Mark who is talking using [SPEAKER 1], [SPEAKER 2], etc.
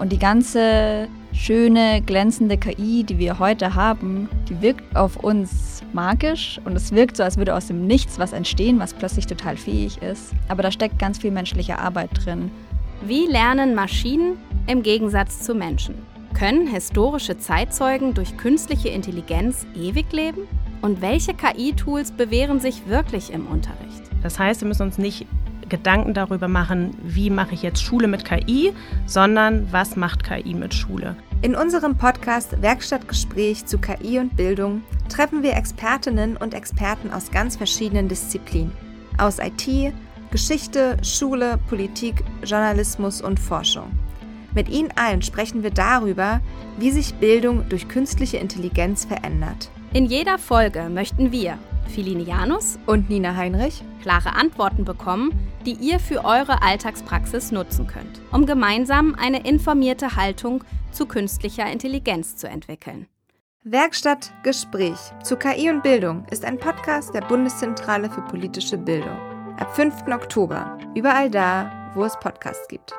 [SPEAKER 1] Und die ganze schöne, glänzende KI, die wir heute haben, die wirkt auf uns magisch und es wirkt so, als würde aus dem Nichts was entstehen, was plötzlich total fähig ist. Aber da steckt ganz viel menschliche Arbeit drin.
[SPEAKER 2] Wie lernen Maschinen im Gegensatz zu Menschen? Können historische Zeitzeugen durch künstliche Intelligenz ewig leben? Und welche KI-Tools bewähren sich wirklich im Unterricht?
[SPEAKER 3] Das heißt, wir müssen uns nicht Gedanken darüber machen, wie mache ich jetzt Schule mit KI, sondern was macht KI mit Schule.
[SPEAKER 4] In unserem Podcast Werkstattgespräch zu KI und Bildung treffen wir Expertinnen und Experten aus ganz verschiedenen Disziplinen. Aus IT, Geschichte, Schule, Politik, Journalismus und Forschung. Mit ihnen allen sprechen wir darüber, wie sich Bildung durch künstliche Intelligenz verändert.
[SPEAKER 2] In jeder Folge möchten wir, Philine Janus
[SPEAKER 4] und Nina Heinrich,
[SPEAKER 2] klare Antworten bekommen, die ihr für eure Alltagspraxis nutzen könnt, um gemeinsam eine informierte Haltung zu künstlicher Intelligenz zu entwickeln.
[SPEAKER 4] Werkstatt Gespräch zu KI und Bildung ist ein Podcast der Bundeszentrale für politische Bildung. Ab 5. Oktober, überall da, wo es Podcasts gibt.